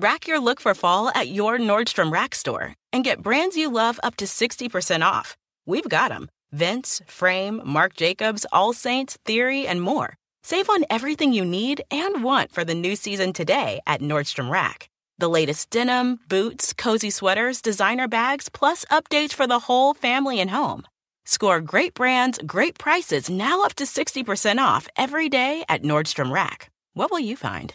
Rack your look for fall at your Nordstrom Rack store and get brands you love up to 60% off. We've got them Vince, Frame, Marc Jacobs, All Saints, Theory, and more. Save on everything you need and want for the new season today at Nordstrom Rack. The latest denim, boots, cozy sweaters, designer bags, plus updates for the whole family and home. Score great brands, great prices, now up to 60% off every day at Nordstrom Rack. What will you find?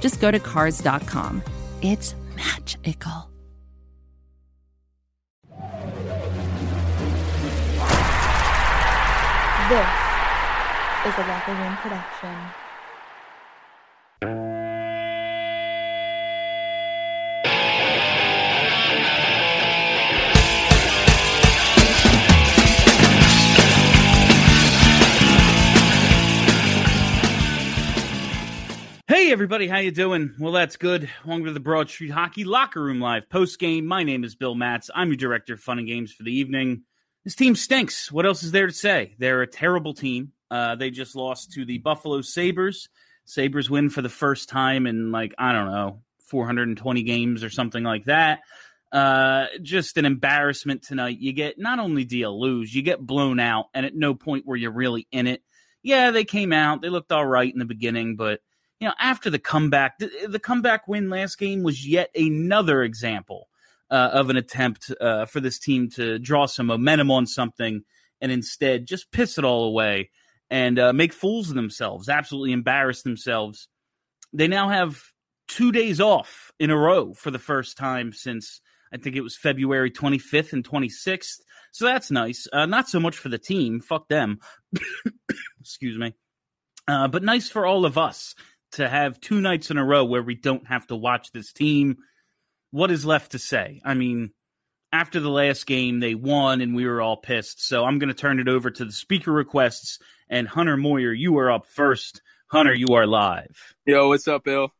just go to Cars.com. It's magical. This is a Locker Room production. Hey everybody, how you doing? Well, that's good. Welcome to the Broad Street Hockey Locker Room Live post game. My name is Bill Matz. I'm your director of fun and games for the evening. This team stinks. What else is there to say? They're a terrible team. Uh, they just lost to the Buffalo Sabres. Sabres win for the first time in like I don't know 420 games or something like that. Uh, just an embarrassment tonight. You get not only do you lose, you get blown out, and at no point were you really in it. Yeah, they came out. They looked all right in the beginning, but you know, after the comeback, the, the comeback win last game was yet another example uh, of an attempt uh, for this team to draw some momentum on something and instead just piss it all away and uh, make fools of themselves, absolutely embarrass themselves. They now have two days off in a row for the first time since I think it was February 25th and 26th. So that's nice. Uh, not so much for the team. Fuck them. Excuse me. Uh, but nice for all of us to have two nights in a row where we don't have to watch this team. What is left to say? I mean, after the last game, they won and we were all pissed. So I'm going to turn it over to the speaker requests. And Hunter Moyer, you are up first. Hunter, you are live. Yo, what's up, Bill?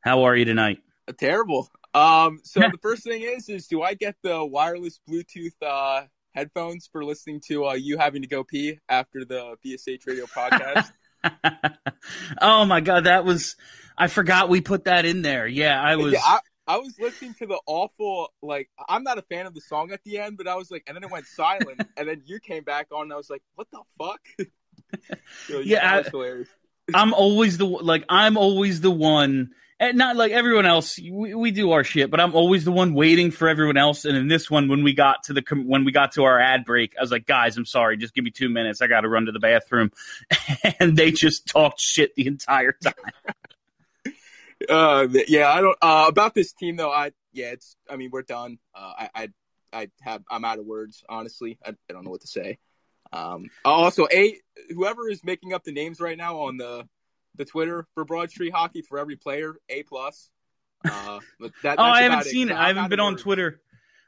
How are you tonight? Uh, terrible. Um, so the first thing is, is do I get the wireless Bluetooth uh, headphones for listening to uh, you having to go pee after the BSH Radio podcast? oh my god, that was I forgot we put that in there. Yeah, I was Yeah, I, I was listening to the awful like I'm not a fan of the song at the end, but I was like, and then it went silent, and then you came back on, and I was like, what the fuck? So, Yeah, that I- was hilarious. I'm always the like I'm always the one and not like everyone else we, we do our shit but I'm always the one waiting for everyone else and in this one when we got to the when we got to our ad break I was like guys I'm sorry just give me 2 minutes I got to run to the bathroom and they just talked shit the entire time Uh, yeah, I don't. Uh, about this team though, I yeah, it's. I mean, we're done. Uh, I, I, I have. I'm out of words. Honestly, I, I don't know what to say. Um. Also, a whoever is making up the names right now on the the Twitter for Broad Street Hockey for every player, a plus. Uh, that, Oh, I haven't it, seen it. I haven't been on. Twitter.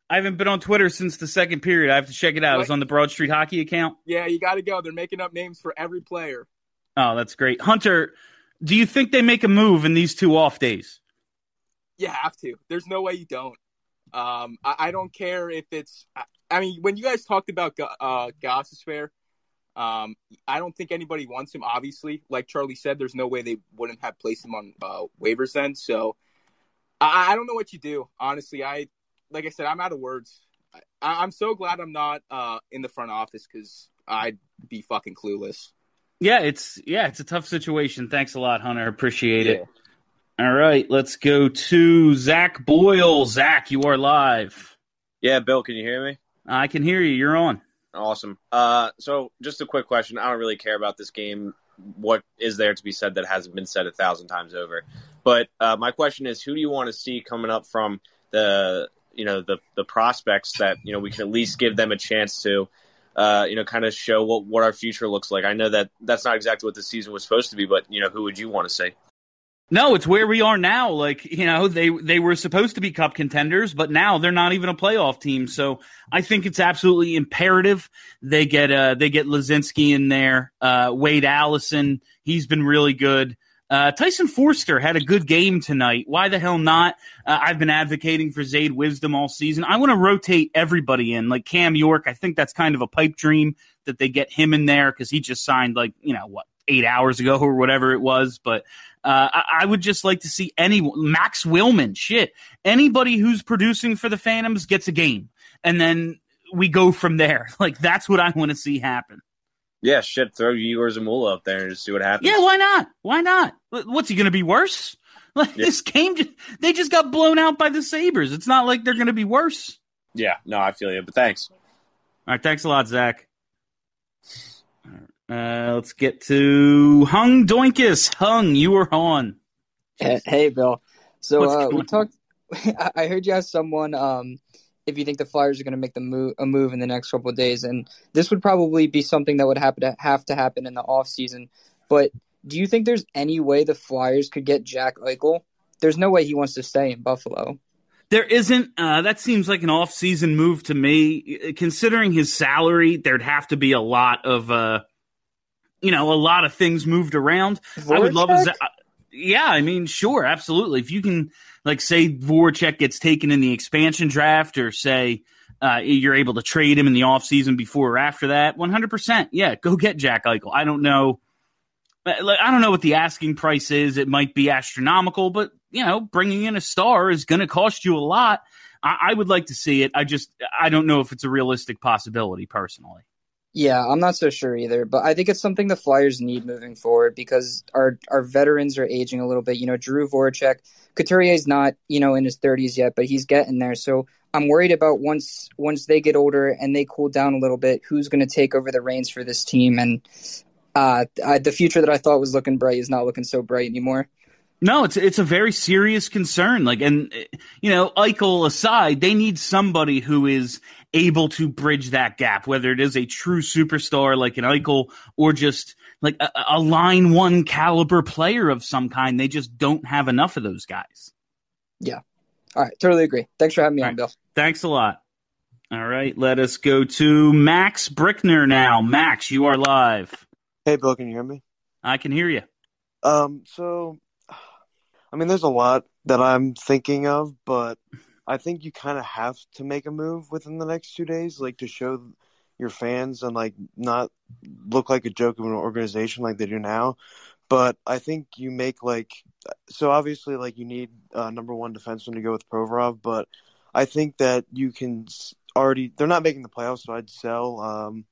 I haven't been on Twitter since the second period. I have to check it out. It's What? on the Broad Street Hockey account. Yeah, you got to go. They're making up names for every player. Oh, that's great. Hunter, do you think they make a move in these two off days? You have to. There's no way you don't. Um, I, I don't care if it's. I, I mean, when you guys talked about Go- uh, Gostisbehere, um, I don't think anybody wants him. Obviously, like Charlie said, there's no way they wouldn't have placed him on uh, waivers then. So I, I don't know what you do. Honestly, I like I said, I'm out of words. I, I'm so glad I'm not uh, in the front office because I'd be fucking clueless. Yeah, it's yeah, it's a tough situation. Thanks a lot, Hunter. Appreciate it. All right, let's go to Zach Boyle. Zach, you are live. Yeah, Bill, can you hear me? I can hear you. You're on. Awesome. Uh, so just a quick question. I don't really care about this game. What is there to be said that hasn't been said a thousand times over? But uh, my question is, who do you want to see coming up from the you know the the prospects that you know we can at least give them a chance to uh, you know kind of show what what our future looks like? I know that that's not exactly what the season was supposed to be, but you know who would you want to see? No, it's where we are now. Like, you know, they they were supposed to be cup contenders, but now they're not even a playoff team. So I think it's absolutely imperative they get uh they get Laczynski in there. Uh Wade Allison, he's been really good. Uh, Tyson Foerster had a good game tonight. Why the hell not? Uh, I've been advocating for Zayde Wisdom all season. I want to rotate everybody in, like Cam York. I think that's kind of a pipe dream that they get him in there because he just signed like you know what eight hours ago or whatever it was. But uh, I, I, would just like to see any Max Willman, shit, anybody who's producing for the Phantoms gets a game, and then we go from there. Like that's what I want to see happen. Yeah, shit. Throw Yegor Zamula up there and just see what happens. Yeah, why not? Why not? What's he going to be worse? Like yeah. this game, just, they just got blown out by the Sabres. It's not like they're going to be worse. Yeah, no, I feel you. But thanks. All right, thanks a lot, Zach. Uh, let's get to Hung Doinkus. Hung, you were on. Hey, Bill. So uh, we talked. I heard you ask someone um, if you think the Flyers are going to make the move a move in the next couple of days, and this would probably be something that would happen to have to happen in the off season. But do you think there's any way the Flyers could get Jack Eichel? There's no way he wants to stay in Buffalo. There isn't. Uh, that seems like an off-season move to me. Considering his salary, there'd have to be a lot of, uh, you know, a lot of things moved around. Voracek? I would love. A, yeah, I mean, sure, absolutely. If you can, like, say Voracek gets taken in the expansion draft, or say uh, you're able to trade him in the offseason before or after that, 100%. Yeah, go get Jack Eichel. I don't know. I don't know what the asking price is. It might be astronomical, but you know, bringing in a star is going to cost you a lot. I, I would like to see it. I just I don't know if it's a realistic possibility personally. Yeah, I'm not so sure either, but I think it's something the Flyers need moving forward because our our veterans are aging a little bit. You know, Drew Voracek, Couturier's not you know in his 30s yet, but he's getting there. So I'm worried about once once they get older and they cool down a little bit, who's going to take over the reins for this team? And uh, I, the future that I thought was looking bright is not looking so bright anymore. No, it's it's a very serious concern. Like, and you know, Eichel aside, they need somebody who is able to bridge that gap, whether it is a true superstar like an Eichel or just like a, a line one caliber player of some kind. They just don't have enough of those guys. Yeah. All right. Totally agree. Thanks for having me All on, Bill. Thanks a lot. All right. Let us go to Max Brickner now. Max, you are live. Hey, Bill, can you hear me? I can hear you. Um, so I mean, there's a lot that I'm thinking of, but I think you kind of have to make a move within the next two days, like to show your fans and like not look like a joke of an organization like they do now. But I think you make like so obviously like you need uh, number one defenseman to go with Provorov, but I think that you can already they're not making the playoffs, so I'd sell. Um,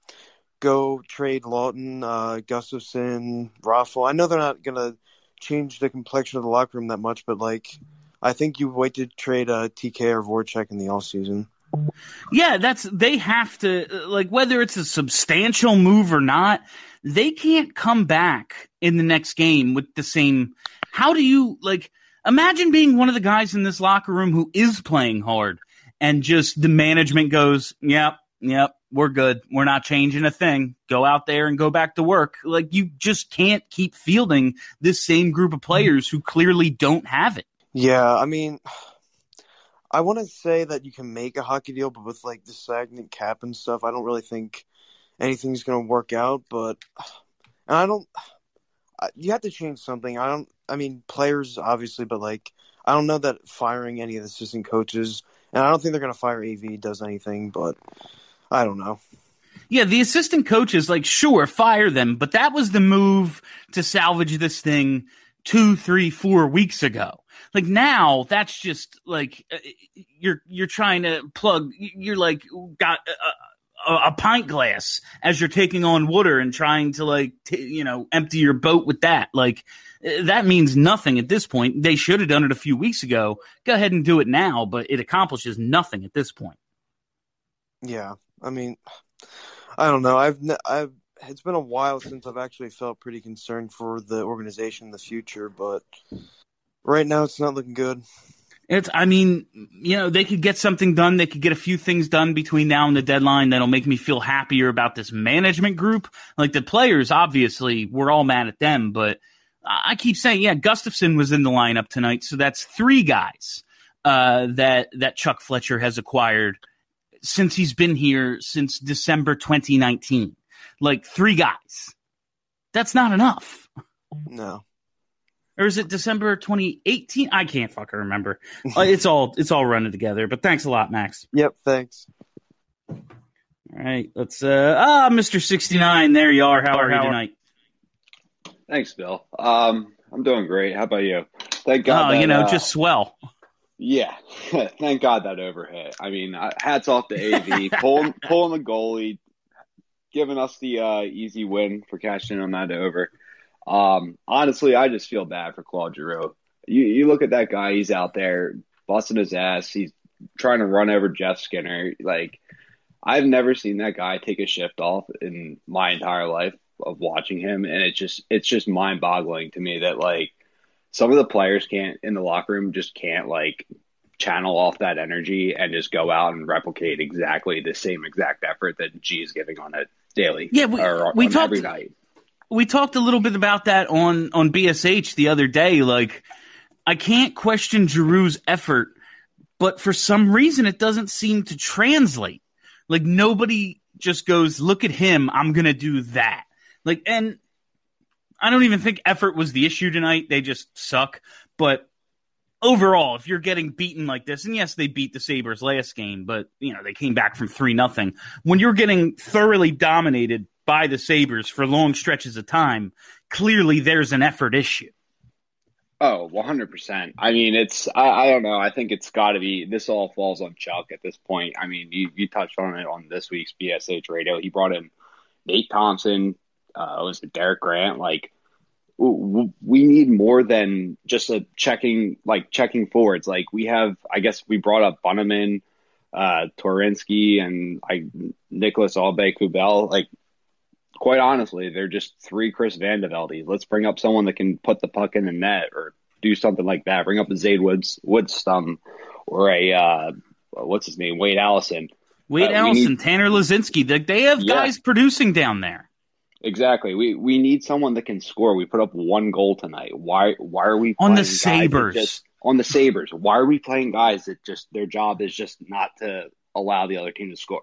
go trade Laughton, uh, Gustafsson, Raffl. I know they're not gonna change the complexion of the locker room that much, but like I think you wait to trade uh, TK or Voracek in the off season. Yeah, that's they have to like whether it's a substantial move or not, they can't come back in the next game with the same how do you like imagine being one of the guys in this locker room who is playing hard and just the management goes, "Yep, yep, we're good. We're not changing a thing. Go out there and go back to work. Like you just can't keep fielding this same group of players who clearly don't have it. Yeah, I mean, I want to say that you can make a hockey deal, but with like the stagnant cap and stuff, I don't really think anything's going to work out. But and I don't. You have to change something. I don't. I mean, players obviously, but like, I don't know that firing any of the assistant coaches, and I don't think they're going to fire AV does anything. But I don't know. Yeah, the assistant coaches, like, sure, fire them, but that was the move to salvage this thing two, three, four weeks ago. Like now, that's just like uh, you're you're trying to plug. You're like got a, a, pint glass as you're taking on water and trying to like t- you know empty your boat with that. Like uh, that means nothing at this point. They should have done it a few weeks ago. Go ahead and do it now, but it accomplishes nothing at this point. Yeah, I mean, I don't know. I've I've it's been a while since I've actually felt pretty concerned for the organization in the future, but right now it's not looking good. It's, I mean, you know, they could get something done. They could get a few things done between now and the deadline that'll make me feel happier about this management group. Like the players, obviously, we're all mad at them, but I keep saying, yeah, Gustafsson was in the lineup tonight, so that's three guys uh, that that Chuck Fletcher has acquired since he's been here since December 2019. Like three guys. That's not enough. No. Or is it December 2018? I can't fucking remember. Uh, it's all it's all running together. But thanks a lot, Max. Yep, thanks. All right, let's uh ah, Mr. 69, there you are. How are you tonight? Thanks, Bill. Um, I'm doing great. How about you? Thank God. Oh, that, you know, uh, just swell. yeah. Thank God that overhit. I mean, uh, hats off to AV pulling pulling the goalie, giving us the uh, easy win for cashing in on that over. Um, honestly, I just feel bad for Claude Giroux. You you look at that guy; he's out there busting his ass. He's trying to run over Jeff Skinner. Like, I've never seen that guy take a shift off in my entire life of watching him, and it's just it's just mind boggling to me that like some of the players can't in the locker room just can't like channel off that energy and just go out and replicate exactly the same exact effort that G is giving on a daily Yeah, we- or we talked- every night. We talked a little bit about that on on BSH the other day. Like, I can't question Giroux's effort, but for some reason, it doesn't seem to translate. Like nobody just goes, "Look at him, I'm gonna do that." Like, and I don't even think effort was the issue tonight. They just suck. But overall, if you're getting beaten like this, and yes, they beat the Sabres last game, but you know they came back from three nothing. When you're getting thoroughly dominated by the Sabres for long stretches of time, clearly there's an effort issue. Oh, 100%. I mean, it's, I, I don't know. I think it's got to be, this all falls on Chuck at this point. I mean, you, you touched on it on this week's BSH radio. He brought in Nate Thompson, uh, was it Derek Grant? Like, we need more than just a checking, like checking forwards. Like, we have, I guess we brought up Bunnaman, uh, Torinsky, and I, Nicolas Aubé-Kubel. Like, quite honestly, they're just three Chris Vandeveldes. Let's bring up someone that can put the puck in the net or do something like that. Bring up a Zade Woods Woodstum or a uh, what's his name, Wade Allison. Wade Uh, Allison, need- Tanner Laczynski, they, they have Yeah. guys producing down there. Exactly. We we need someone that can score. We put up one goal tonight. Why why are we On the playing guys that Sabres. just- on the Sabres? Why are we playing guys that just their job is just not to allow the other team to score?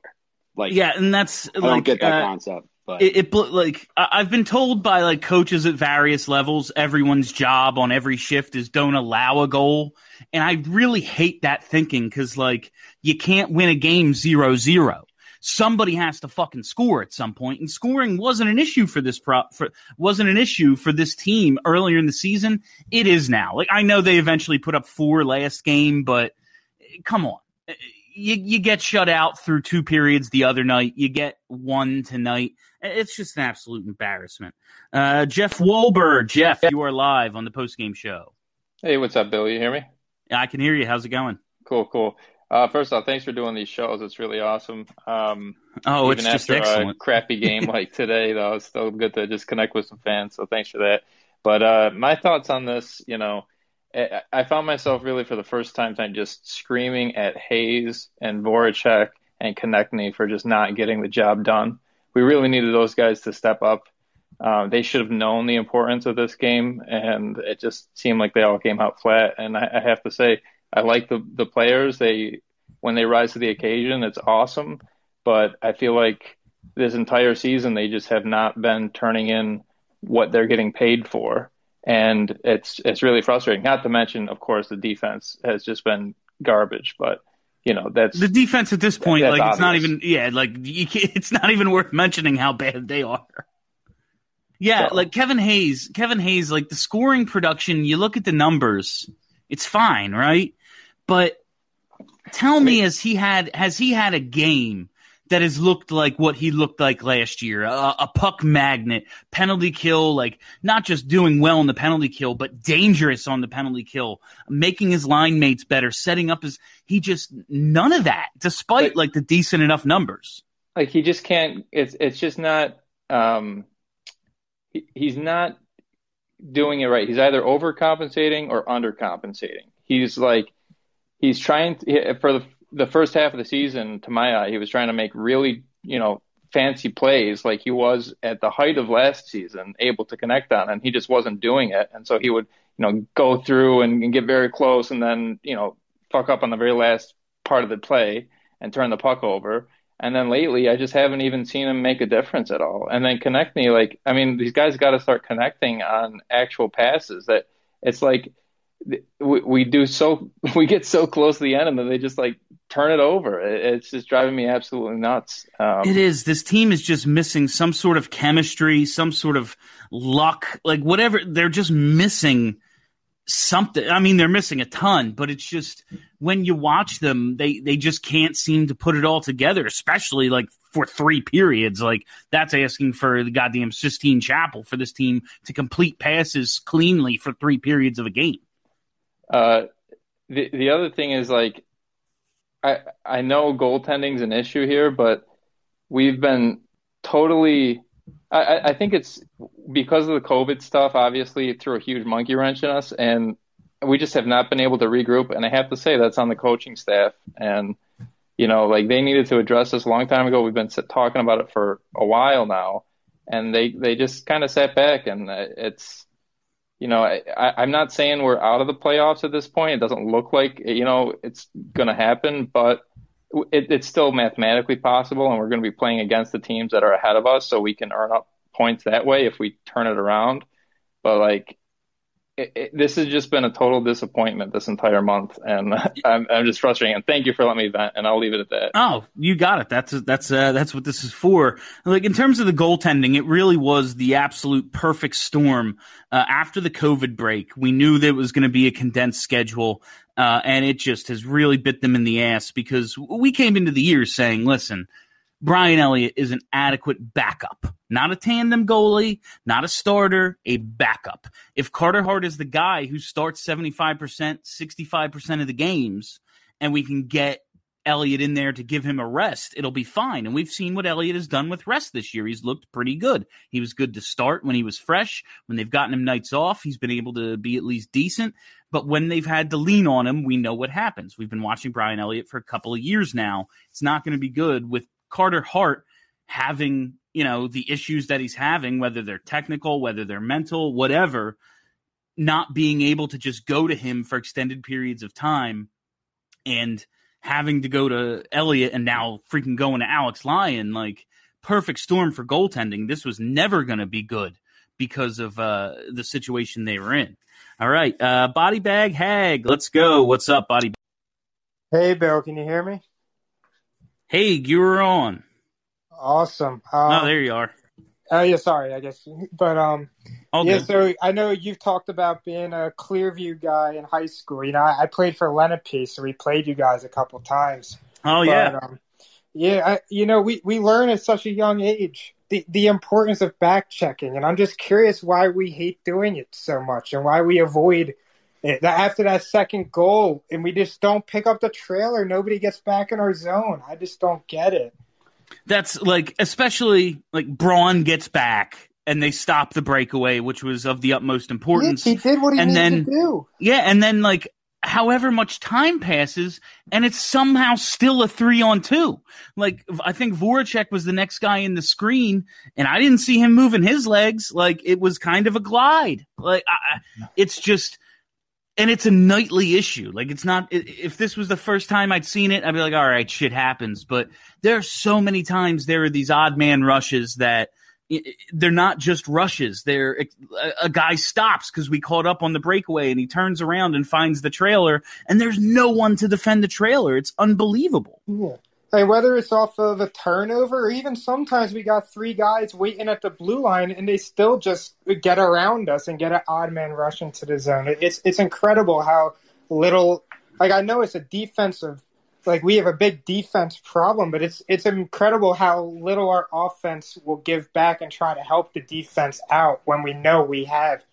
Like Yeah, and that's I like don't get that uh, concept. But it, it like I've been told by like coaches at various levels, everyone's job on every shift is don't allow a goal, and I really hate that thinking because like you can't win a game zero zero. Somebody has to fucking score at some point, and scoring wasn't an issue for this pro for wasn't an issue for this team earlier in the season. It is now. Like I know they eventually put up four last game, but eh, come on. Eh, You, you get shut out through two periods the other night. You get one tonight. It's just an absolute embarrassment. Uh, Jeff Wolber, Jeff, you are live on the post game show. Hey, what's up, Bill? You hear me? I can hear you. How's it going? Cool, cool. Uh, first off, thanks for doing these shows. It's really awesome. Um, Oh, even it's just after a excellent. crappy game like today, though, it's still good to just connect with some fans. So thanks for that. But uh, my thoughts on this, you know, I, I found myself really for the first time tonight just screaming at Hayes and Voracek and Konecny for just not getting the job done. We really needed those guys to step up. Um, they should have known the importance of this game, and it just seemed like they all came out flat. And I, I have to say, I like the the players. They when they rise to the occasion, it's awesome. But I feel like this entire season they just have not been turning in what they're getting paid for, and it's it's really frustrating. Not to mention, of course, the defense has just been garbage. But you know that's The defense at this point, like it's not even yeah, like it's not even worth mentioning how bad they are. Yeah, So- like Kevin Hayes, Kevin Hayes, like the scoring production. You look at the numbers, it's fine, right? But tell me, has he had has he had a game that has looked like what he looked like last year? A, a puck magnet, penalty kill, like not just doing well in the penalty kill, but dangerous on the penalty kill, making his line mates better, setting up his. He just none of that, despite But- like the decent enough numbers. like he just can't it's it's just not um he, he's not doing it right he's either overcompensating or undercompensating he's like he's trying to, for the the first half of the season to my eye he was trying to make really you know fancy plays like he was at the height of last season able to connect on and he just wasn't doing it. And so he would you know go through and, and get very close and then you know fuck up on the very last part of the play and turn the puck over. And then lately I just haven't even seen him make a difference at all. And then Konecny, like I mean these guys got to start connecting on actual passes that it's like we, do so we get so close to the end and then they just like turn it over. It's just driving me absolutely nuts. Um, it is. This team is just missing some sort of chemistry, some sort of luck, like whatever. They're just missing something. I mean, they're missing a ton, but it's just when you watch them, they they just can't seem to put it all together. Especially like for three periods, like that's asking for the goddamn Sistine Chapel for this team to complete passes cleanly for three periods of a game. Uh, the the other thing is like I I know goaltending's an issue here, but we've been totally. I, I think it's because of the COVID stuff. Obviously, it threw a huge monkey wrench in us, and we just have not been able to regroup. And I have to say that's on the coaching staff. And you know, like they needed to address this a long time ago. We've been talking about it for a while now, and they they just kind of sat back, and it's you know, I, am not saying we're out of the playoffs at this point. It doesn't look like you know it's going to happen, but it, it's still mathematically possible, and we're going to be playing against the teams that are ahead of us, so we can earn up points that way if we turn it around. But like, it, this has just been a total disappointment this entire month, and I'm, I'm just frustrating. And thank you for letting me vent, and I'll leave it at that. Oh, you got it. That's that's uh, that's what this is for. Like in terms of the goaltending, it really was the absolute perfect storm. Uh, after the COVID break, we knew that it was going to be a condensed schedule, uh, and it just has really bit them in the ass because we came into the year saying, "Listen." Brian Elliott is an adequate backup, not a tandem goalie, not a starter, a backup. If Carter Hart is the guy who starts 75%, 65% of the games, and we can get Elliott in there to give him a rest, it'll be fine. And we've seen what Elliott has done with rest this year. He's looked pretty good. He was good to start when he was fresh. When they've gotten him nights off, he's been able to be at least decent. But when they've had to lean on him, we know what happens. We've been watching Brian Elliott for a couple of years now. It's not going to be good with Carter Hart having, you know, the issues that he's having, whether they're technical, whether they're mental, whatever, not being able to just go to him for extended periods of time and having to go to Elliott and now freaking going to Alex Lyon, like perfect storm for goaltending. This was never going to be good because of uh, the situation they were in. All right, uh, body bag hag, let's go. What's up, body? Hey, Bill, can you hear me? Hey, you were on. Awesome. Um, oh, there you are. Oh, yeah, sorry, I guess. But um, All yeah. So I know you've talked about being a Clearview guy in high school. You know, I, I played for Lenape, so we played you guys a couple times. Oh But, yeah. um, yeah, I, you know, we, we learn at such a young age the, the importance of back checking. And I'm just curious why we hate doing it so much and why we avoid Eh, after that second goal, and we just don't pick up the trailer, nobody gets back in our zone. I just don't get it. That's like, especially like Braun gets back and they stop the breakaway, which was of the utmost importance. he did what he and needed then, to do. Yeah, and then like however much time passes, and it's somehow still a three on two. Like I think Voracek was the next guy in the screen, and I didn't see him moving his legs. Like it was kind of a glide. Like I- it's just. And it's a nightly issue. Like it's not. If this was the first time I'd seen it, I'd be like, "All right, shit happens." But there are so many times there are these odd man rushes that they're not just rushes. They're a, a guy stops because we caught up on the breakaway and he turns around and finds the trailer and there's no one to defend the trailer. It's unbelievable. Yeah. Whether it's off of a turnover or even sometimes we got three guys waiting at the blue line and they still just get around us and get an odd man rush into the zone. It's it's incredible how little like I know it's a defensive like we have a big defense problem, but it's it's incredible how little our offense will give back and try to help the defense out when we know we have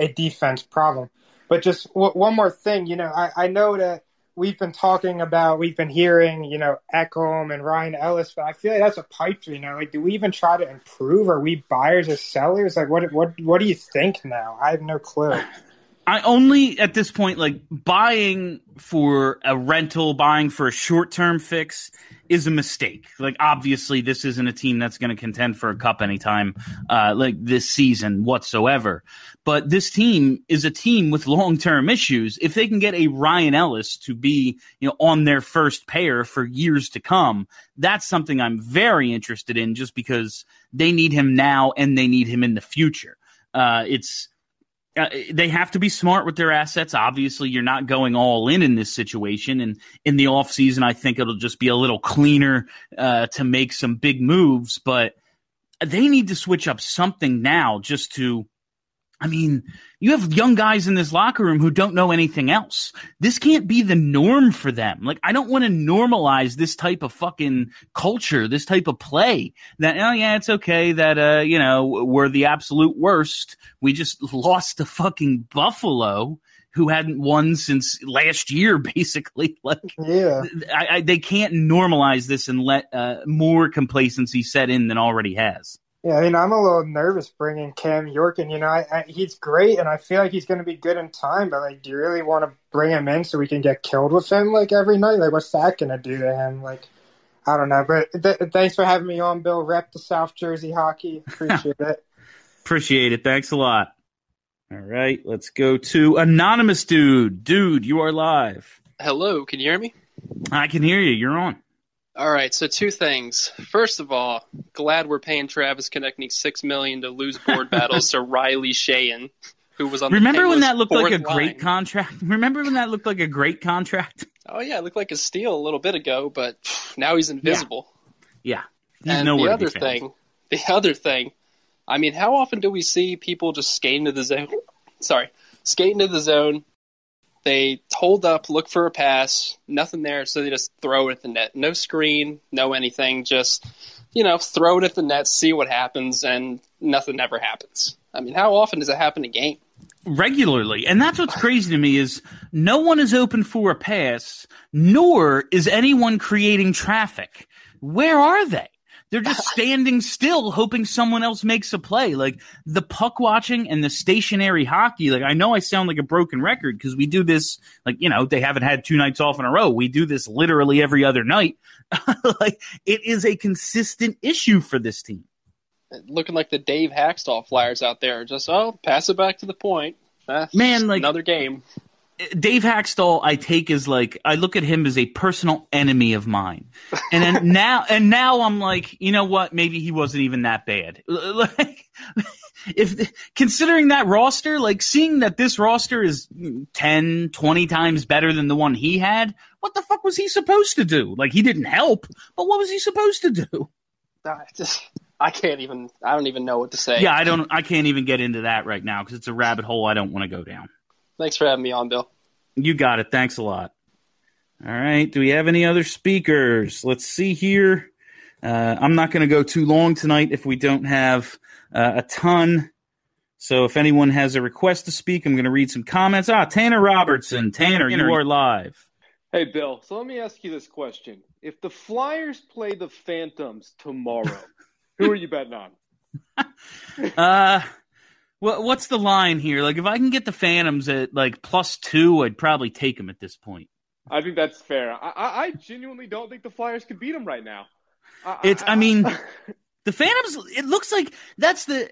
a defense problem. But just w- one more thing, you know, I, I know that we've been talking about, we've been hearing, you know, Ekholm and Ryan Ellis, but I feel like that's a pipe dream now. Like, do we even try to improve? Are we buyers or sellers? Like, what what what do you think now? I have no clue. I only at this point like buying for a rental, buying for a short term fix is a mistake. Like obviously this isn't a team that's going to contend for a cup anytime uh, like this season whatsoever. But this team is a team with long term issues. If they can get a Ryan Ellis to be you know on their first pair for years to come, that's something I'm very interested in. Just because they need him now and they need him in the future. Uh, it's uh, they have to be smart with their assets. Obviously, you're not going all in in this situation. And in the offseason, I think it'll just be a little cleaner uh, to make some big moves. But they need to switch up something now just to I mean, you have young guys in this locker room who don't know anything else. This can't be the norm for them. Like, I don't want to normalize this type of fucking culture, this type of play that, oh yeah, it's okay that, uh, you know, we're the absolute worst. We just lost to fucking Buffalo who hadn't won since last year, basically. Like, yeah, I, I, they can't normalize this and let uh, more complacency set in than already has. Yeah, I mean, I'm a little nervous bringing Cam York, and you know, I, I, he's great, and I feel like he's going to be good in time. But like, do you really want to bring him in so we can get killed with him like every night? Like, what's that going to do to him? Like, I don't know. But th- thanks for having me on, Bill. Rep the South Jersey hockey. Appreciate it. Appreciate it. Thanks a lot. All right, let's go to anonymous dude. Dude, you are live. Hello, can you hear me? I can hear you. You're on. All right, so two things. First of all, glad we're paying Travis Konecny six million to lose board battles to Riley Sheahan, who was on. Remember when that looked like a line. great contract? Remember when that looked like a great contract? Oh yeah, it looked like a steal a little bit ago, but now he's invisible. Yeah, he's and nowhere the other thing, the other thing, I mean, how often do we see people just skate into the zone? Sorry, skate into the zone. They hold up, look for a pass, nothing there, so they just throw it at the net. No screen, no anything, just you know, throw it at the net, see what happens, and nothing ever happens. I mean, how often does it happen in a game? regularly. And that's what's crazy to me is no one is open for a pass, nor is anyone creating traffic. Where are they? They're just standing still, hoping someone else makes a play. Like the puck watching and the stationary hockey. Like I know I sound like a broken record because we do this. Like you know they haven't had two nights off in a row. We do this literally every other night. like it is a consistent issue for this team. Looking like the Dave Hakstol Flyers out there, just oh, pass it back to the point. Man, like another game. Dave Hakstol, I take as like I look at him as a personal enemy of mine, and then now and now I'm like, you know what? Maybe he wasn't even that bad. Like, if considering that roster, like seeing that this roster is 10, 20 times better than the one he had, what the fuck was he supposed to do? Like he didn't help, but what was he supposed to do? I just I can't even. I don't even know what to say. Yeah, I don't. I can't even get into that right now because it's a rabbit hole I don't want to go down. Thanks for having me on, Bill. You got it. Thanks a lot. All right. Do we have any other speakers? Let's see here. Uh, I'm not going to go too long tonight if we don't have uh, a ton. So if anyone has a request to speak, I'm going to read some comments. Ah, Tanner Robertson. Tanner, you are live. Hey, Bill. So let me ask you this question: If the Flyers play the Phantoms tomorrow, who are you betting on? Uh, what, what's the line here? Like, if I can get the Phantoms at like plus two, I'd probably take them at this point. I think that's fair. I, I, I genuinely don't think the Flyers could beat them right now. I, It's, I mean, the Phantoms. It looks like that's the.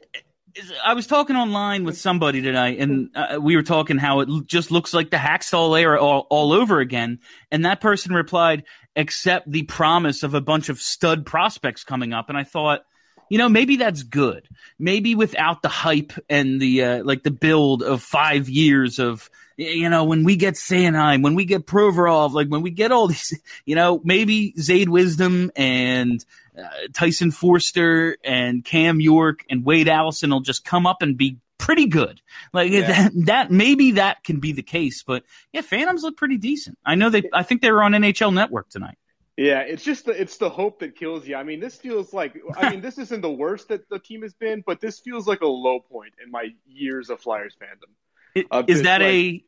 I was talking online with somebody tonight, and uh, we were talking how it just looks like the Hakstol era all, all over again. And that person replied, "Except the promise of a bunch of stud prospects coming up." And I thought, you know, maybe that's good. Maybe without the hype and the uh, like the build of five years of you know when we get Sanheim, when we get Provorov, like when we get all these, you know, maybe Zayde Wisdom and uh, Tyson Foerster and Cam York and Wade Allison will just come up and be pretty good. Like Yeah. that, that maybe that can be the case. But yeah, Phantoms look pretty decent. I know they. I think they were on NHL Network tonight. Yeah, it's just the it's the hope that kills you. I mean, this feels like I mean, this isn't the worst that the team has been, but this feels like a low point in my years of Flyers fandom. Is that like- a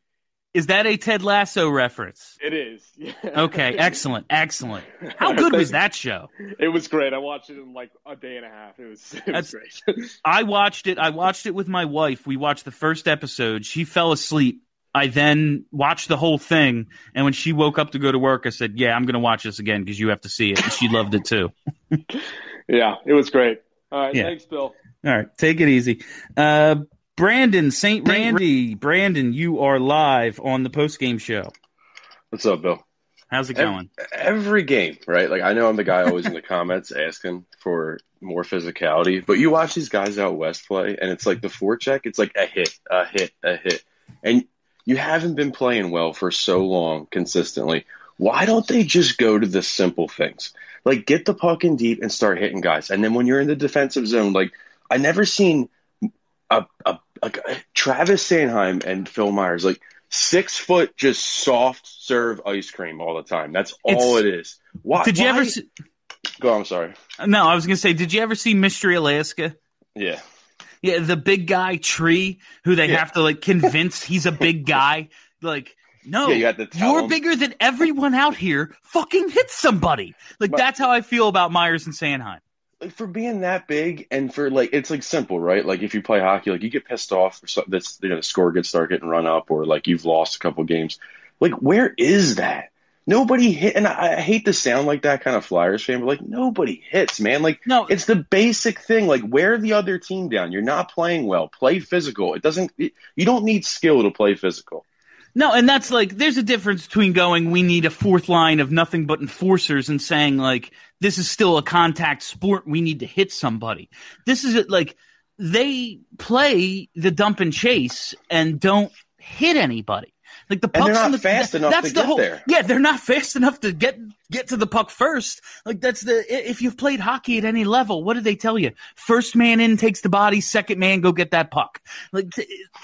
Is that a Ted Lasso reference? It is. Yeah. Okay, excellent, excellent. How good was that show? It was great. I watched it in like a day and a half. It was it was great. I watched it. I watched it with my wife. We watched the first episode. She fell asleep. I then watched the whole thing, and when she woke up to go to work, I said, "Yeah, I'm going to watch this again because you have to see it." And she loved it too. yeah, it was great. All right, Yeah. thanks, Bill. All right, take it easy. Uh, Brandon Saint Randy, Brandon, you are live on the post game show. What's up, Bill? How's it Ev- going? Every game, right? Like I know I'm the guy always in the comments asking for more physicality, but you watch these guys out west play, and it's like the forecheck. It's like a hit, a hit, a hit, and you haven't been playing well for so long consistently. Why don't they just go to the simple things? Like get the puck in deep and start hitting guys, and then when you're in the defensive zone, like I never seen a, a, a Travis Sanheim and Phil Myers like six foot just soft serve ice cream all the time. That's all It's- it is. Why? Did you why- ever? See, Go. I'm sorry. no, I was going to say, did you ever see Mystery Alaska? Yeah. Yeah, the big guy tree who they have to like convince he's a big guy. Like, no, Yeah, you have to tell you're him. bigger than everyone out here. Fucking hit somebody. Like that's how I feel about Myers and Sanheim. Like for being that big and for like it's like simple, right? Like if you play hockey, like you get pissed off or something that's you know the score gets start getting run up or like you've lost a couple games. Like where is that? Nobody hit, and I, I hate to sound like that kind of Flyers fan, but like nobody hits, man. Like no, it's the basic thing. Like wear the other team down. You're not playing well. Play physical. It doesn't. It, you don't need skill to play physical. No, and that's like there's a difference between going we need a fourth line of nothing but enforcers and saying like this is still a contact sport we need to hit somebody. This is like they play the dump and chase and don't hit anybody. Like the And they're puck's not in the, fast enough that's to the get whole, there. Yeah, they're not fast enough to get get to the puck first. Like that's the if you've played hockey at any level, what do they tell you? First man in takes the body, second man go get that puck. Like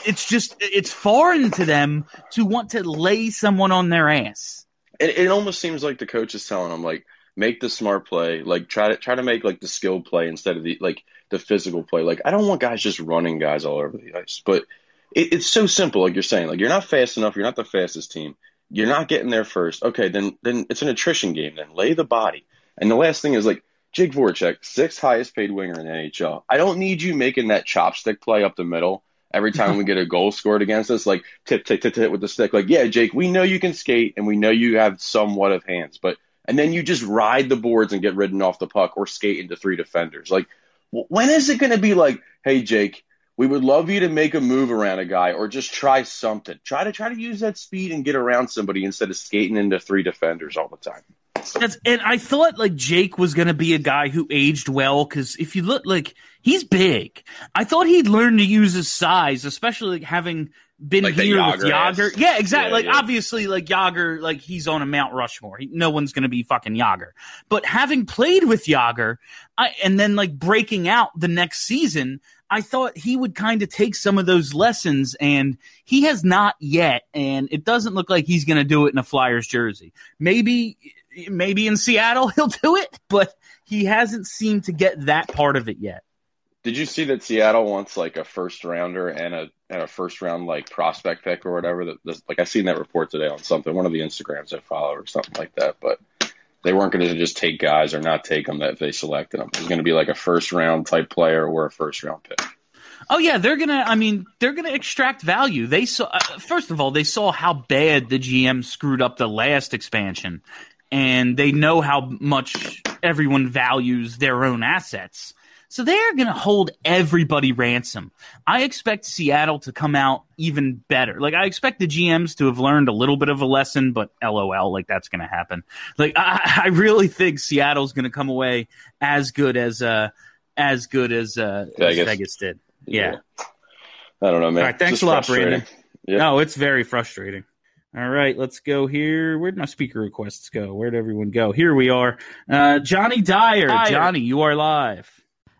it's just it's foreign to them to want to lay someone on their ass. It, it almost seems like the coach is telling them like make the smart play, like try to try to make like the skill play instead of the like the physical play. Like I don't want guys just running guys all over the ice, but it, it's so simple. Like you're saying, like you're not fast enough. You're not the fastest team. You're not getting there first. Okay, then then it's an attrition game. Then lay the body. And the last thing is like Jake Voracek, sixth highest paid winger in the NHL. I don't need you making that chopstick play up the middle every time we get a goal scored against us. Like tip tip tip tip with the stick. Like yeah, Jake, we know you can skate and we know you have somewhat of hands, but and then you just ride the boards and get ridden off the puck or skate into three defenders. Like when is it going to be like, hey Jake, we would love you to make a move around a guy or just try something. Try to try to use that speed and get around somebody instead of skating into three defenders all the time. That's and I thought like Jake was going to be a guy who aged well because if you look like he's big, I thought he'd learn to use his size, especially like, having been Like here with Jagr Jagr. Yeah, exactly. Yeah, like yeah. obviously, like Jagr, like he's on a Mount Rushmore. He, no one's going to be fucking Jagr. But having played with Jagr, I and then like breaking out the next season. I thought he would kind of take some of those lessons, and he has not yet. And it doesn't look like he's going to do it in a Flyers jersey. Maybe, maybe in Seattle he'll do it, but he hasn't seemed to get that part of it yet. Did you see that Seattle wants like a first rounder and a and a first round like prospect pick or whatever? That like I seen that report today on something, one of the Instagrams I follow or something like that. But they weren't going to just take guys or not take them that they selected them. It was going to be like a first round type player or a first round pick. Oh yeah, they're gonna. I mean, they're gonna extract value. They saw uh, first of all, they saw how bad the GM screwed up the last expansion, and they know how much everyone values their own assets. So they're going to hold everybody ransom. I expect Seattle to come out even better. Like I expect the GMs to have learned a little bit of a lesson, but LOL, like that's going to happen. Like I, I really think Seattle's going to come away as good as uh as good as uh as Vegas. Vegas did. Yeah. I don't know, man. All right, thanks a lot. Brandon. No, it's very frustrating. All right, let's go here. Where'd my speaker requests go? Where'd everyone go? Here we are. Uh, Johnny Dyer. Dyer. Johnny, you are live.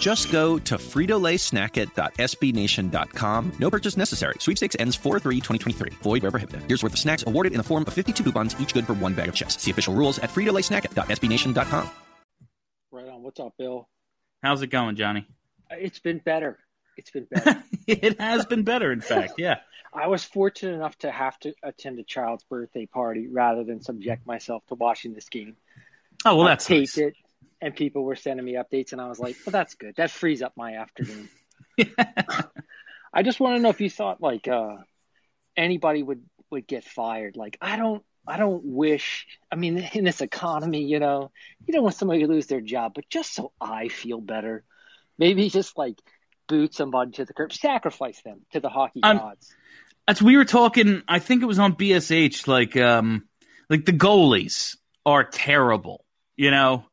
Just go to fritolaysnackit.sbnation.com. No purchase necessary. Sweepstakes ends 4-3-2023. Void where prohibited. Here's worth of snacks awarded in the form of 52 coupons, each good for one bag of chips. See official rules at fritolaysnackit.sbnation.com. Right on. What's up, Bill? How's it going, Johnny? It's been better. It's been better. it has been better, in fact. Yeah. I was fortunate enough to have to attend a child's birthday party rather than subject myself to watching this game. Oh well, I that's taped nice. it, and people were sending me updates, and I was like, "Well, that's good. That frees up my afternoon." I just want to know if you thought like uh, anybody would would get fired. Like, I don't, I don't wish. I mean, in this economy, you know, you don't want somebody to lose their job, but just so I feel better, maybe just like boot somebody to the curb, sacrifice them to the hockey gods. That's we were talking. I think it was on BSH. Like, um, like the goalies are terrible. You know,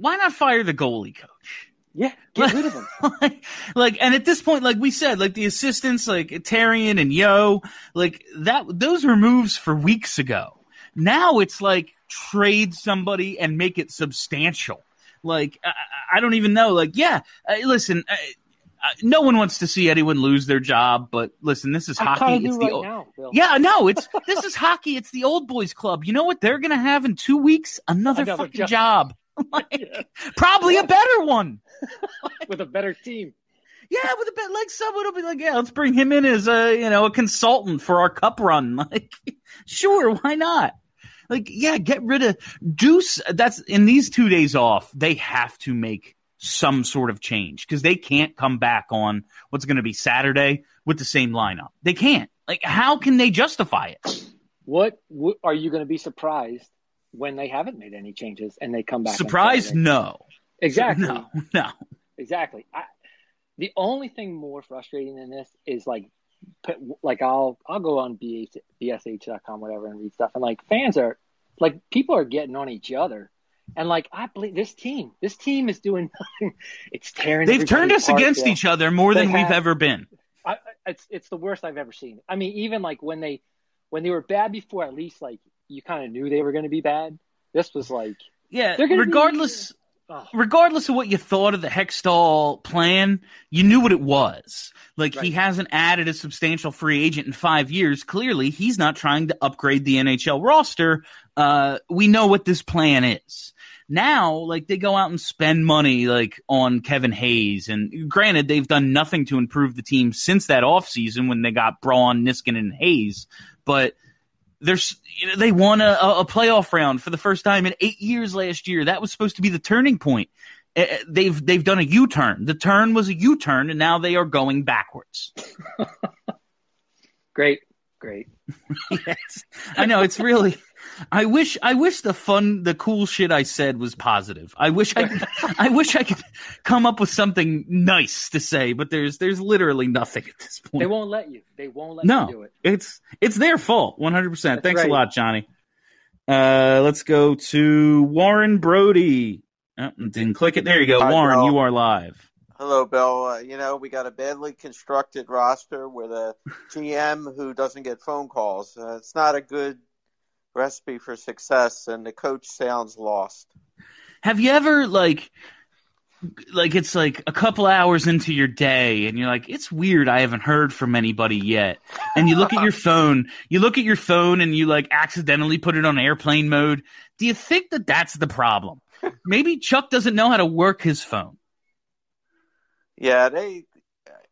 why not fire the goalie coach? Yeah, get rid of him. like, like, and at this point, like we said, like the assistants, like Therrien and Yeo, like that, those were moves for weeks ago. Now it's like trade somebody and make it substantial. Like, I, I don't even know. Like, yeah, uh, listen, uh, uh, no one wants to see anyone lose their job, but listen, this is I hockey. It's the right old- now, yeah, no, it's this is hockey. It's the old boys club. You know what they're gonna have in two weeks? Another, Another fucking job. job. Like, Probably a better one. with a better team. Yeah, with a bit like someone will be like, yeah, let's bring him in as a you know a consultant for our cup run. Like, sure, why not? Like, yeah, get rid of Deuce. That's in these two days off. They have to make some sort of change because they can't come back on what's going to be Saturday with the same lineup. They can't. Like, how can they justify it? What, what are you going to be surprised when they haven't made any changes and they come back? on Surprised? No. Exactly. No. No. Exactly. I, the only thing more frustrating than this is like, put- like I'll I'll go on BH, bsh.com whatever and read stuff and like fans are like people are getting on each other and like I believe this team this team is doing nothing. It's tearing. They've turned us against each other more They than we've ever been. I- it's it's the worst I've ever seen. I mean, even like when they when they were bad before, at least like you kind of knew they were going to be bad. This was like Yeah, They're be- regardless Oh. regardless of what you thought of the Hextall plan, you knew what it was. Like he hasn't added a substantial free agent in five years. Clearly, he's not trying to upgrade the NHL roster. Uh, we know what this plan is. Now, like they go out and spend money like on Kevin Hayes, and granted, they've done nothing to improve the team since that offseason when they got Braun, Niskanen, and Hayes. But there's you know, they won a, a playoff round for the first time in eight years last year. That was supposed to be the turning point. Uh, They've they've done a U turn. The turn was a U turn, and now they are going backwards. great, great. yes, I know it's really. I wish I wish the fun, the cool shit I said was positive. I wish I could, I wish I could come up with something nice to say, but there's there's literally nothing at this point. They won't let you. They won't let you do it. it's it's their fault, one hundred percent. That's Thanks right. a lot, Johnny. Uh, let's go to Warren Brody. Oh, didn't click it. There you go, Hi, Warren. Bill. You are live. Hello, Bill. Uh, you know, we got a badly constructed roster with a GM who doesn't get phone calls. Uh, it's not a good recipe for success, and the coach sounds lost. Have you ever like, like it's like a couple hours into your day, and you're like, it's weird. I haven't heard from anybody yet. And you look at your phone. You look at your phone, and you like accidentally put it on airplane mode. Do you think that that's the problem? Maybe Chuck doesn't know how to work his phone. Yeah, they.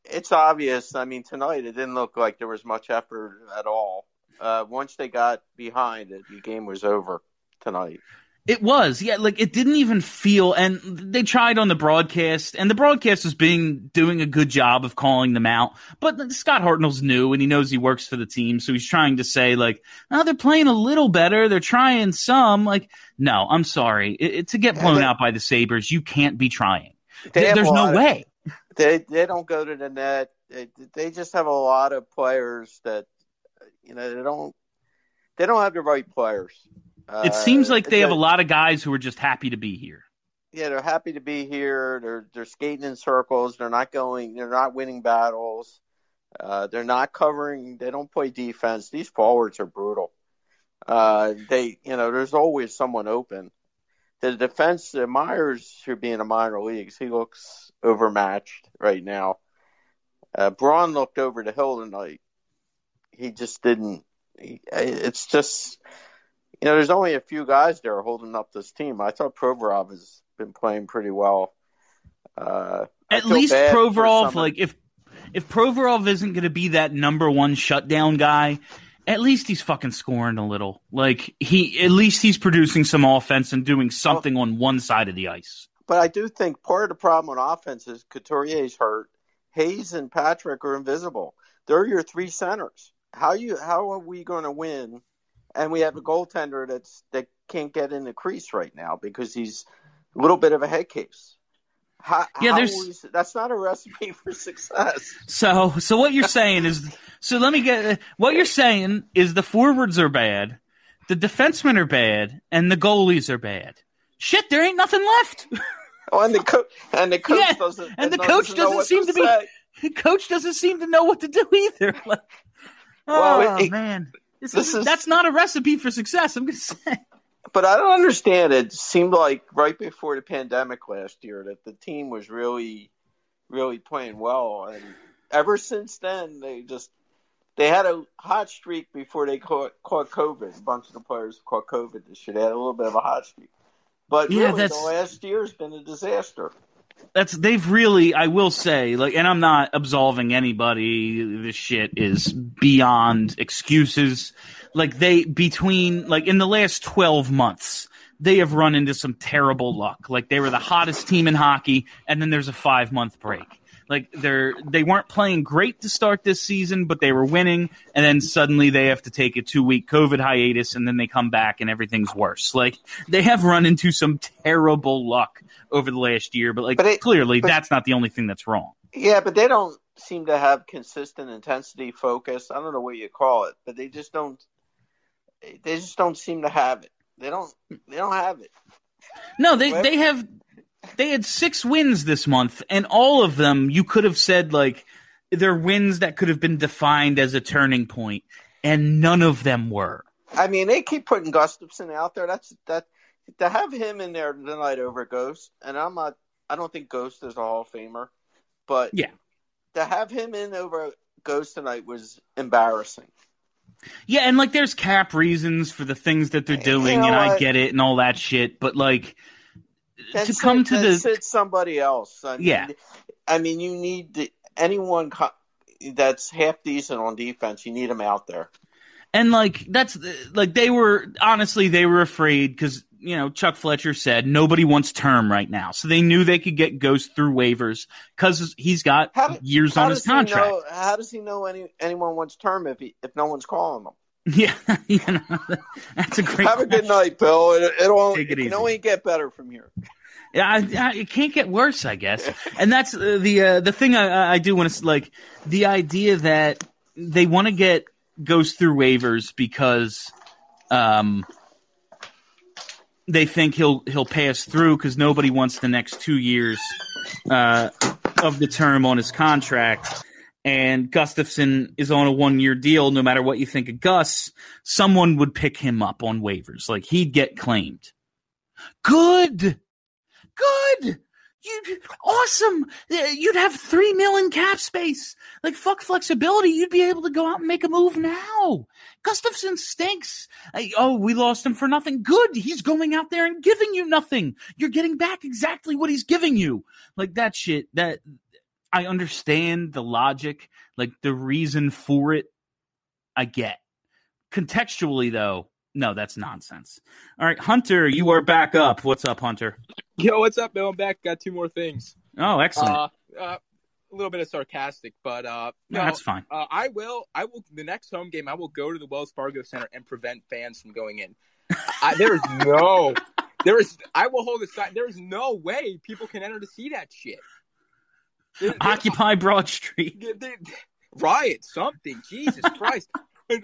It's obvious. I mean, tonight it didn't look like there was much effort at all. Uh, once they got behind, the game was over tonight. It was, yeah. Like it didn't even feel, and they tried on the broadcast, and the broadcast was being doing a good job of calling them out. But Scott Hartnell's new, and he knows he works for the team, so he's trying to say like, "Oh, they're playing a little better. They're trying some." Like, no, I'm sorry. It, it- to get blown out by the Sabres, you can't be trying. They There- There's no of- way. They they don't go to the net. They, they just have a lot of players that you know they don't they don't have the right players. it seems Uh, like they have a lot of guys who are just happy to be here. Yeah, they're happy to be here. They're they're skating in circles. They're not going. They're not winning battles. Uh, they're not covering. They don't play defense. These forwards are brutal. Uh, they, you know, there's always someone open. The defense, uh, Myers should be in the minor leagues. He looks overmatched right now. Uh, Braun looked over the hill tonight. He just didn't. He, it's just, you know, there's only a few guys there holding up this team. I thought Provorov has been playing pretty well. Uh, At least Provorov, like if if Provorov isn't going to be that number one shutdown guy, at least he's fucking scoring a little. Like he, at least he's producing some offense and doing something on one side of the ice. But I do think part of the problem on offense is Couturier's hurt. Hayes and Patrick are invisible. They're your three centers. How you how are we going to win? And we have a goaltender that's that can't get in the crease right now because he's a little bit of a head case. How, Yeah, how there's- is- that's not a recipe for success. So, so what you're saying is, so let me get what you're saying is the forwards are bad, the defensemen are bad, and the goalies are bad. Shit, there ain't nothing left. Oh, and the coach and the coach Yeah, doesn't and the doesn't doesn't seem to be. coach doesn't seem to know what to do either. Like, Well, oh it- man, this, this is, that's not a recipe for success. I'm gonna say. But I don't understand. It seemed like right before the pandemic last year that the team was really, really playing well, and ever since then they just they had a hot streak before they caught, caught COVID. A bunch of the players caught COVID this year. They had a little bit of a hot streak, but Yeah, really that's- the last year's been a disaster. That's they've really I will say like and I'm not absolving anybody. This shit is beyond excuses. Like they between like in the last 12 months they have run into some terrible luck. Like they were the hottest team in hockey and then there's a 5 month break like they're they weren't playing great to start this season but they were winning and then suddenly they have to take a 2 week covid hiatus and then they come back and everything's worse like they have run into some terrible luck over the last year but like But it- clearly but- that's not the only thing that's wrong Yeah, but they don't seem to have consistent intensity, focus. I don't know what you call it, but they just don't. They just don't seem to have it. They don't. They don't have it. No, they they have they had six wins this month, and all of them you could have said like they're wins that could have been defined as a turning point, and none of them were. I mean, they keep putting Gustafsson out there. That's that to have him in there tonight over Ghost, and I'm not. I don't think Ghost is a Hall of Famer, but Yeah. to have him in over Ghost tonight was embarrassing. Yeah, and like there's cap reasons for the things that they're doing, know and I get it and all that shit, but like To come to the somebody else. I mean, Yeah. I mean, you need the, anyone co- that's half decent on defense. You need them out there. And like that's like they were honestly they were afraid because you know Chuck Fletcher said nobody wants term right now, so they knew they could get Ghost through waivers because he's got years How on his contract. know- how does he know any anyone wants term if he if no one's calling him? Yeah, you know, that's a great. Have a good night, Bill. It, it'll Take it it easy. only get better from here. Yeah, I, I, it can't get worse, I guess. And that's uh, the uh, the thing I, I do want to like the idea that they want to get Ghost through waivers because um they think he'll he'll pass through because nobody wants the next two years uh, of the term on his contract. And Gustafsson is on a one year deal. No matter what you think of Gus, someone would pick him up on waivers. Like he'd get claimed. Good. Good. You'd, awesome. You'd have three mil in cap space. Like fuck flexibility. You'd be able to go out and make a move now. Gustafsson stinks. Uh, oh, we lost him for nothing. Good. He's going out there and giving you nothing. You're getting back exactly what he's giving you. Like that shit. That I understand the logic, like the reason for it. I get. Contextually, though, No, that's nonsense. All right, Hunter, you are back up. What's up, Hunter? Yo, what's up, Bill? I'm back. Got two more things. Oh, excellent. Uh, uh, a little bit of sarcastic, but uh, No, that's fine. Uh, I will. I will. The next home game, I will go to the Wells Fargo Center and prevent fans from going in. I, there is no. There is. I will hold sign. There is no way people can enter to see that shit. There- there- Occupy Broad Street. they- they- riot something. Jesus Christ.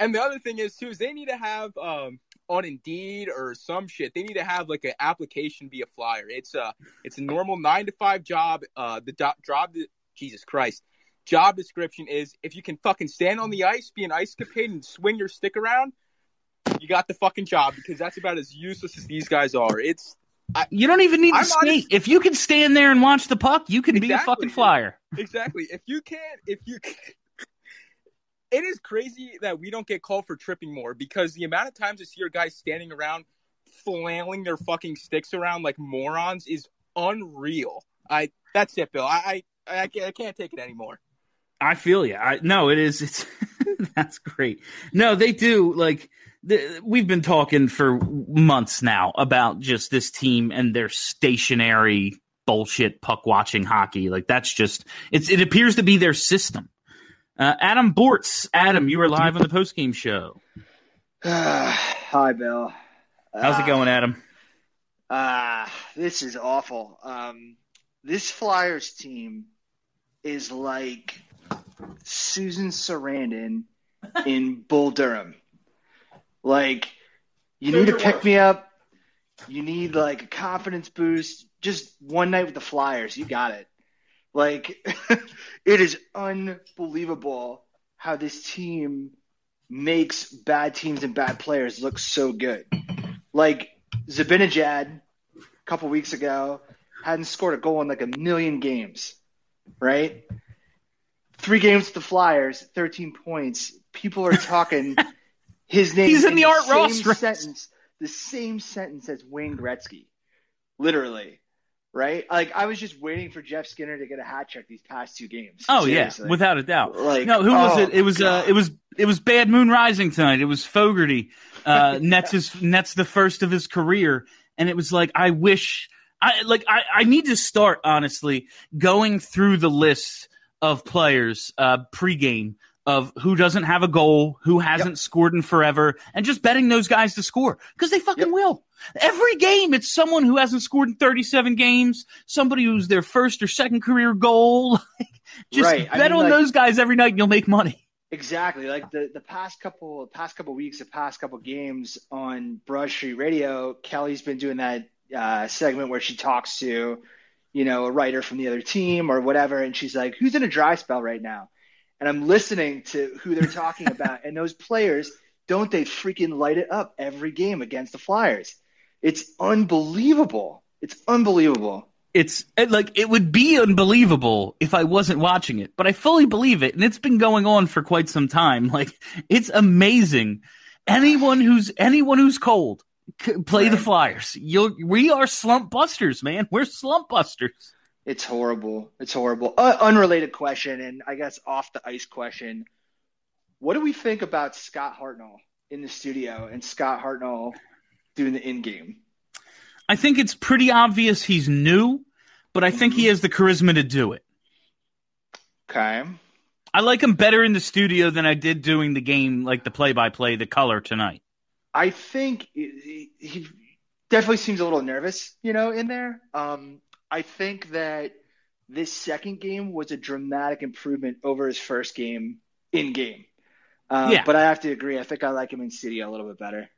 And the other thing is too is they need to have um on Indeed or some shit. They need to have like an application be a flyer. It's a it's a normal nine to five job. Uh, the do- job Jesus Christ job description is if you can fucking stand on the ice, be an ice capade, and swing your stick around, you got the fucking job because that's about as useless as these guys are. It's I, You don't even need to I'm skate. honest- if you can stand there and watch the puck, you can be a fucking flyer. exactly. If you can't, if you, can. it is crazy that we don't get called for tripping more because the amount of times I see your guys standing around flailing their fucking sticks around like morons is unreal. I that's it, Bill. I I, I, can't, I can't take it anymore. I feel you. I no, it is. It's that's great. No, they do. Like the, we've been talking for months now about just this team and their stationary bullshit puck watching hockey. Like that's just it's. It appears to be their system. Uh, Adam Bortz, Adam, you were live on the post game show. Hi, Bill. How's it going, Adam? Uh, this is awful. Um, this Flyers team is like Susan Sarandon in Bull Durham. Like, you need to pick me up. You need like a confidence boost. Just one night with the Flyers, you got it. Like, it is unbelievable how this team makes bad teams and bad players look so good. Like Zibanejad a couple weeks ago hadn't scored a goal in like a million games, right? Three games with the Flyers, 13 points. People are talking his name. He's in the Art Ross sentence, the same sentence as Wayne Gretzky, literally, right? Like I was just waiting for Jeff Skinner to get a hat trick these past two games. Oh Seriously. yeah, without a doubt. Like, no, who was oh, it? It was uh, it was it was Bad Moon Rising tonight. It was Fogarty. Uh, nets his nets the first of his career, and it was like I wish I like I I need to start honestly going through the list of players uh pregame of who doesn't have a goal, who hasn't scored in forever, and just betting those guys to score because they fucking will. Every game, it's someone who hasn't scored in 37 games, somebody who's their first or second career goal. just Right. I bet mean, on like- those guys every night and you'll make money. Exactly. Like the, the past couple past couple weeks, the past couple games on Broad Street Radio, Kelly's been doing that uh, segment where she talks to, you know, a writer from the other team or whatever, and she's like, "Who's in a dry spell right now?" And I'm listening to who they're talking about, and those players don't they freaking light it up every game against the Flyers? It's unbelievable. It's unbelievable. It's like it would be unbelievable if I wasn't watching it, but I fully believe it, and it's been going on for quite some time. Like it's amazing. Anyone who's anyone who's cold, play the Flyers. You'll we are slump busters, man. We're slump busters. It's horrible. It's horrible. Uh, unrelated question, and I guess off the ice question. What do we think about Scott Hartnell in the studio and Scott Hartnell doing the in game? I think it's pretty obvious he's new, but I think he has the charisma to do it. Okay. I like him better in the studio than I did doing the game, like the play-by-play, the color tonight. I think he he definitely seems a little nervous, you know, in there. Um, I think that this second game was a dramatic improvement over his first game in game. Um, Yeah. But I have to agree. I think I like him in City a little bit better.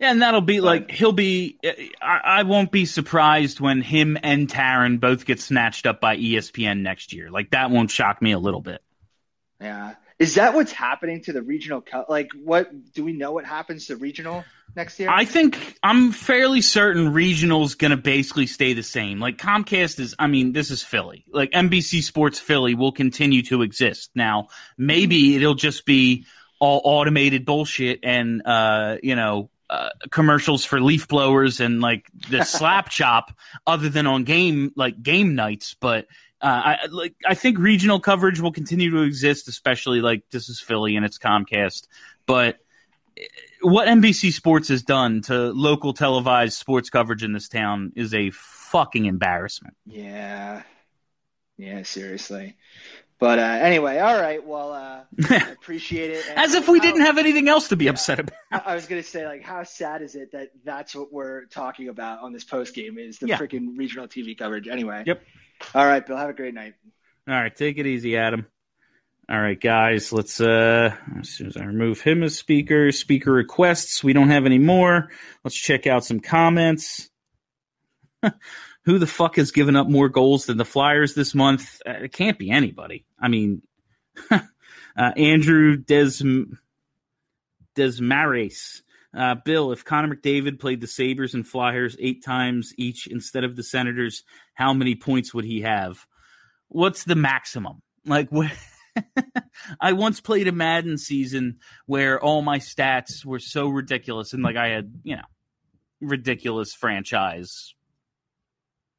Yeah, and that'll be like he'll be. I, I won't be surprised when him and Taryn both get snatched up by ESPN next year. Like that won't shock me a little bit. Yeah. Is that what's happening to the regional? Co- like, what do we know? What happens to regional next year? I think I'm fairly certain regional's going to basically stay the same. Like Comcast is, I mean, this is Philly. Like NBC Sports Philly will continue to exist. Now, maybe it'll just be all automated bullshit and, uh, you know, uh, commercials for leaf blowers and like the slap chop other than on game, like game nights. But, uh, I like, I think regional coverage will continue to exist, especially like this is Philly and it's Comcast. But, what NBC Sports has done to local televised sports coverage in this town is a fucking embarrassment. Yeah. Yeah, seriously. But uh, anyway, all right. Well, uh, I appreciate it. And As if we didn't have anything else to be upset about. I I was gonna say, like, how sad is it that that's what we're talking about on this post game is the Yeah. freaking regional TV coverage? Anyway. Yep. All right, Bill. Have a great night. All right, take it easy, Adam. All right, guys, let's uh as soon as I remove him as speaker, speaker requests, we don't have any more. Let's check out some comments. Who the fuck has given up more goals than the Flyers this month? Uh, it can't be anybody. I mean, uh, Andrew Des Desmarais. Uh, Bill, if Connor McDavid played the Sabres and Flyers eight times each instead of the Senators, how many points would he have? What's the maximum? Like, what? I once played a Madden season where all my stats were so ridiculous, and like I had, you know, ridiculous franchise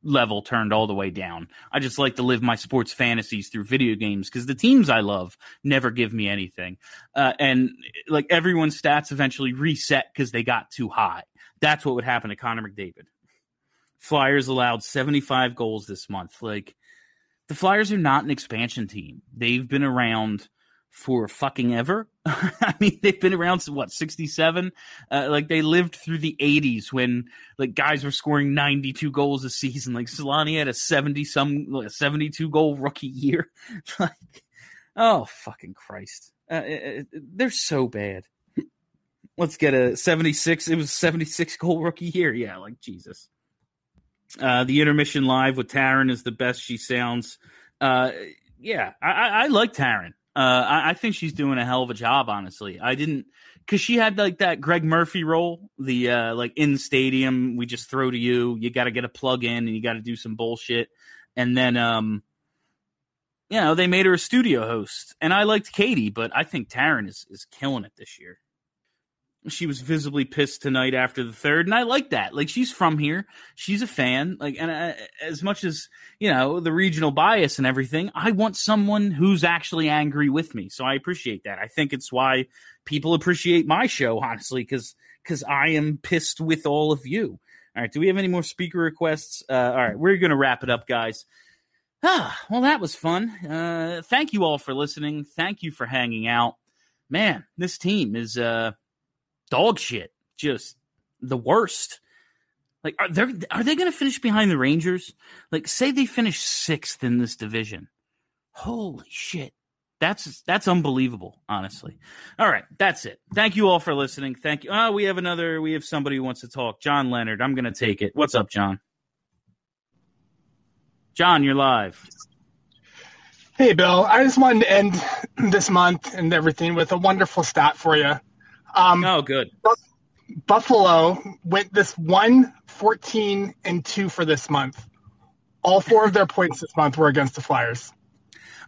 level turned all the way down. I just like to live my sports fantasies through video games because the teams I love never give me anything. Uh, and like everyone's stats eventually reset because they got too high. That's what would happen to Connor McDavid. Flyers allowed 75 goals this month. Like the Flyers are not an expansion team. They've been around for fucking ever. I mean, they've been around since what, 67? Uh, like they lived through the 80s when like guys were scoring 92 goals a season. Like Selanne had a 70 some like, 72 goal rookie year. like, oh, fucking Christ. Uh, it- it- they're so bad. Let's get a 76. It was 76 goal rookie year. Yeah, like Jesus. Uh, the intermission live with Taryn is the best she sounds. Uh, yeah, I, I, I like Taryn. Uh, I, I think she's doing a hell of a job. Honestly, I didn't because she had like that Greg Murphy role, the uh, like in stadium, we just throw to you. You got to get a plug in and you got to do some bullshit, and then um, you know they made her a studio host, and I liked Katie, but I think Taryn is is killing it this year she was visibly pissed tonight after the third and i like that. Like she's from here. She's a fan. Like and uh, as much as you know the regional bias and everything i want someone who's actually angry with me. So i appreciate that. I think it's why people appreciate my show honestly because because i am pissed with all of you. All right do we have any more speaker requests? Uh, all right we're gonna wrap it up guys. Ah, well, that was fun. Uh, thank you all for listening. Thank you for hanging out. Man, this team is uh, dog shit. Just the worst. Like, are they are they going to finish behind the Rangers? Like, say they finish sixth in this division. Holy shit, that's that's unbelievable. Honestly. All right, that's it. Thank you all for listening. Thank you. Oh, we have another. We have somebody who wants to talk. John Leonard. I'm going to take it. What's up, John? John, you're live. Hey, Bill. I just wanted to end this month and everything with a wonderful stat for you. Um, oh, good. Buffalo went this one, 14, and 2 for this month. All four of their points this month were against the Flyers.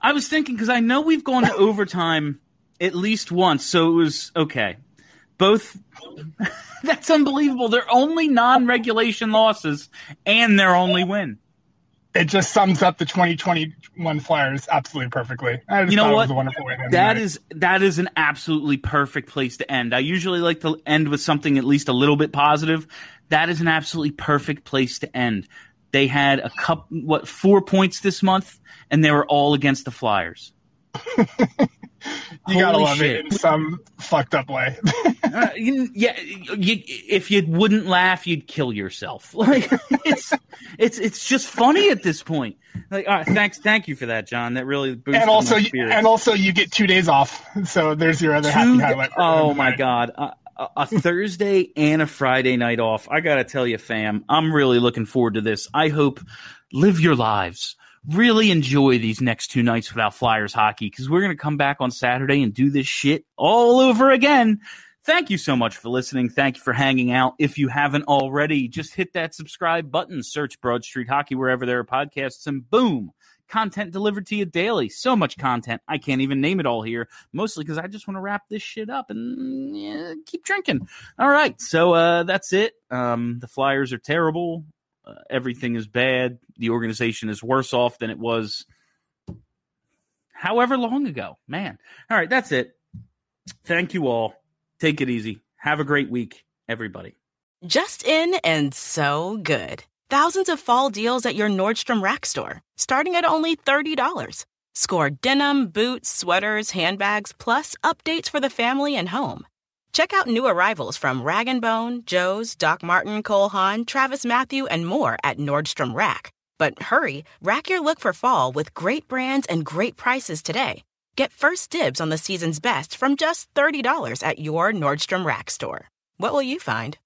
I was thinking because I know we've gone to overtime at least once, so it was okay. Both. That's unbelievable. They're only non-regulation losses and their only win. It just sums up the 2021 Flyers absolutely perfectly. I just you thought know it what? was a wonderful way to end That is that is an absolutely perfect place to end. I usually like to end with something at least a little bit positive. That is an absolutely perfect place to end. They had a cup, what four points this month, and they were all against the Flyers. You gotta love shit. it in some fucked up way. Uh, you- yeah, you, if you wouldn't laugh, you'd kill yourself. Like it's it's it's just funny at this point. Like, all right, thanks, thank you for that, John. That really boosts and also, you, and also, you get two days off. So there's your other happy Two- highlight. oh my night. god, a, a, a Thursday and a Friday night off. I gotta tell you, fam, I'm really looking forward to this. I hope live your lives. Really enjoy these next two nights without Flyers hockey because we're gonna come back on Saturday and do this shit all over again. Thank you so much for listening. Thank you for hanging out. If you haven't already, just hit that subscribe button, search Broad Street Hockey wherever there are podcasts, and boom, content delivered to you daily. So much content. I can't even name it all here, mostly because I just want to wrap this shit up and yeah, keep drinking. All right. So uh, that's it. Um, the Flyers are terrible. Uh, everything is bad. The organization is worse off than it was however long ago. Man. All right. That's it. Thank you all. Take it easy. Have a great week, everybody. Just in and so good. Thousands of fall deals at your Nordstrom Rack store, starting at only $30. Score denim, boots, sweaters, handbags, plus updates for the family and home. Check out new arrivals from Rag & Bone, Joe's, Doc Martin, Cole Haan, Travis Mathew, and more at Nordstrom Rack. But hurry, rack your look for fall with great brands and great prices today. Get first dibs on the season's best from just $30 at your Nordstrom Rack store. What will you find?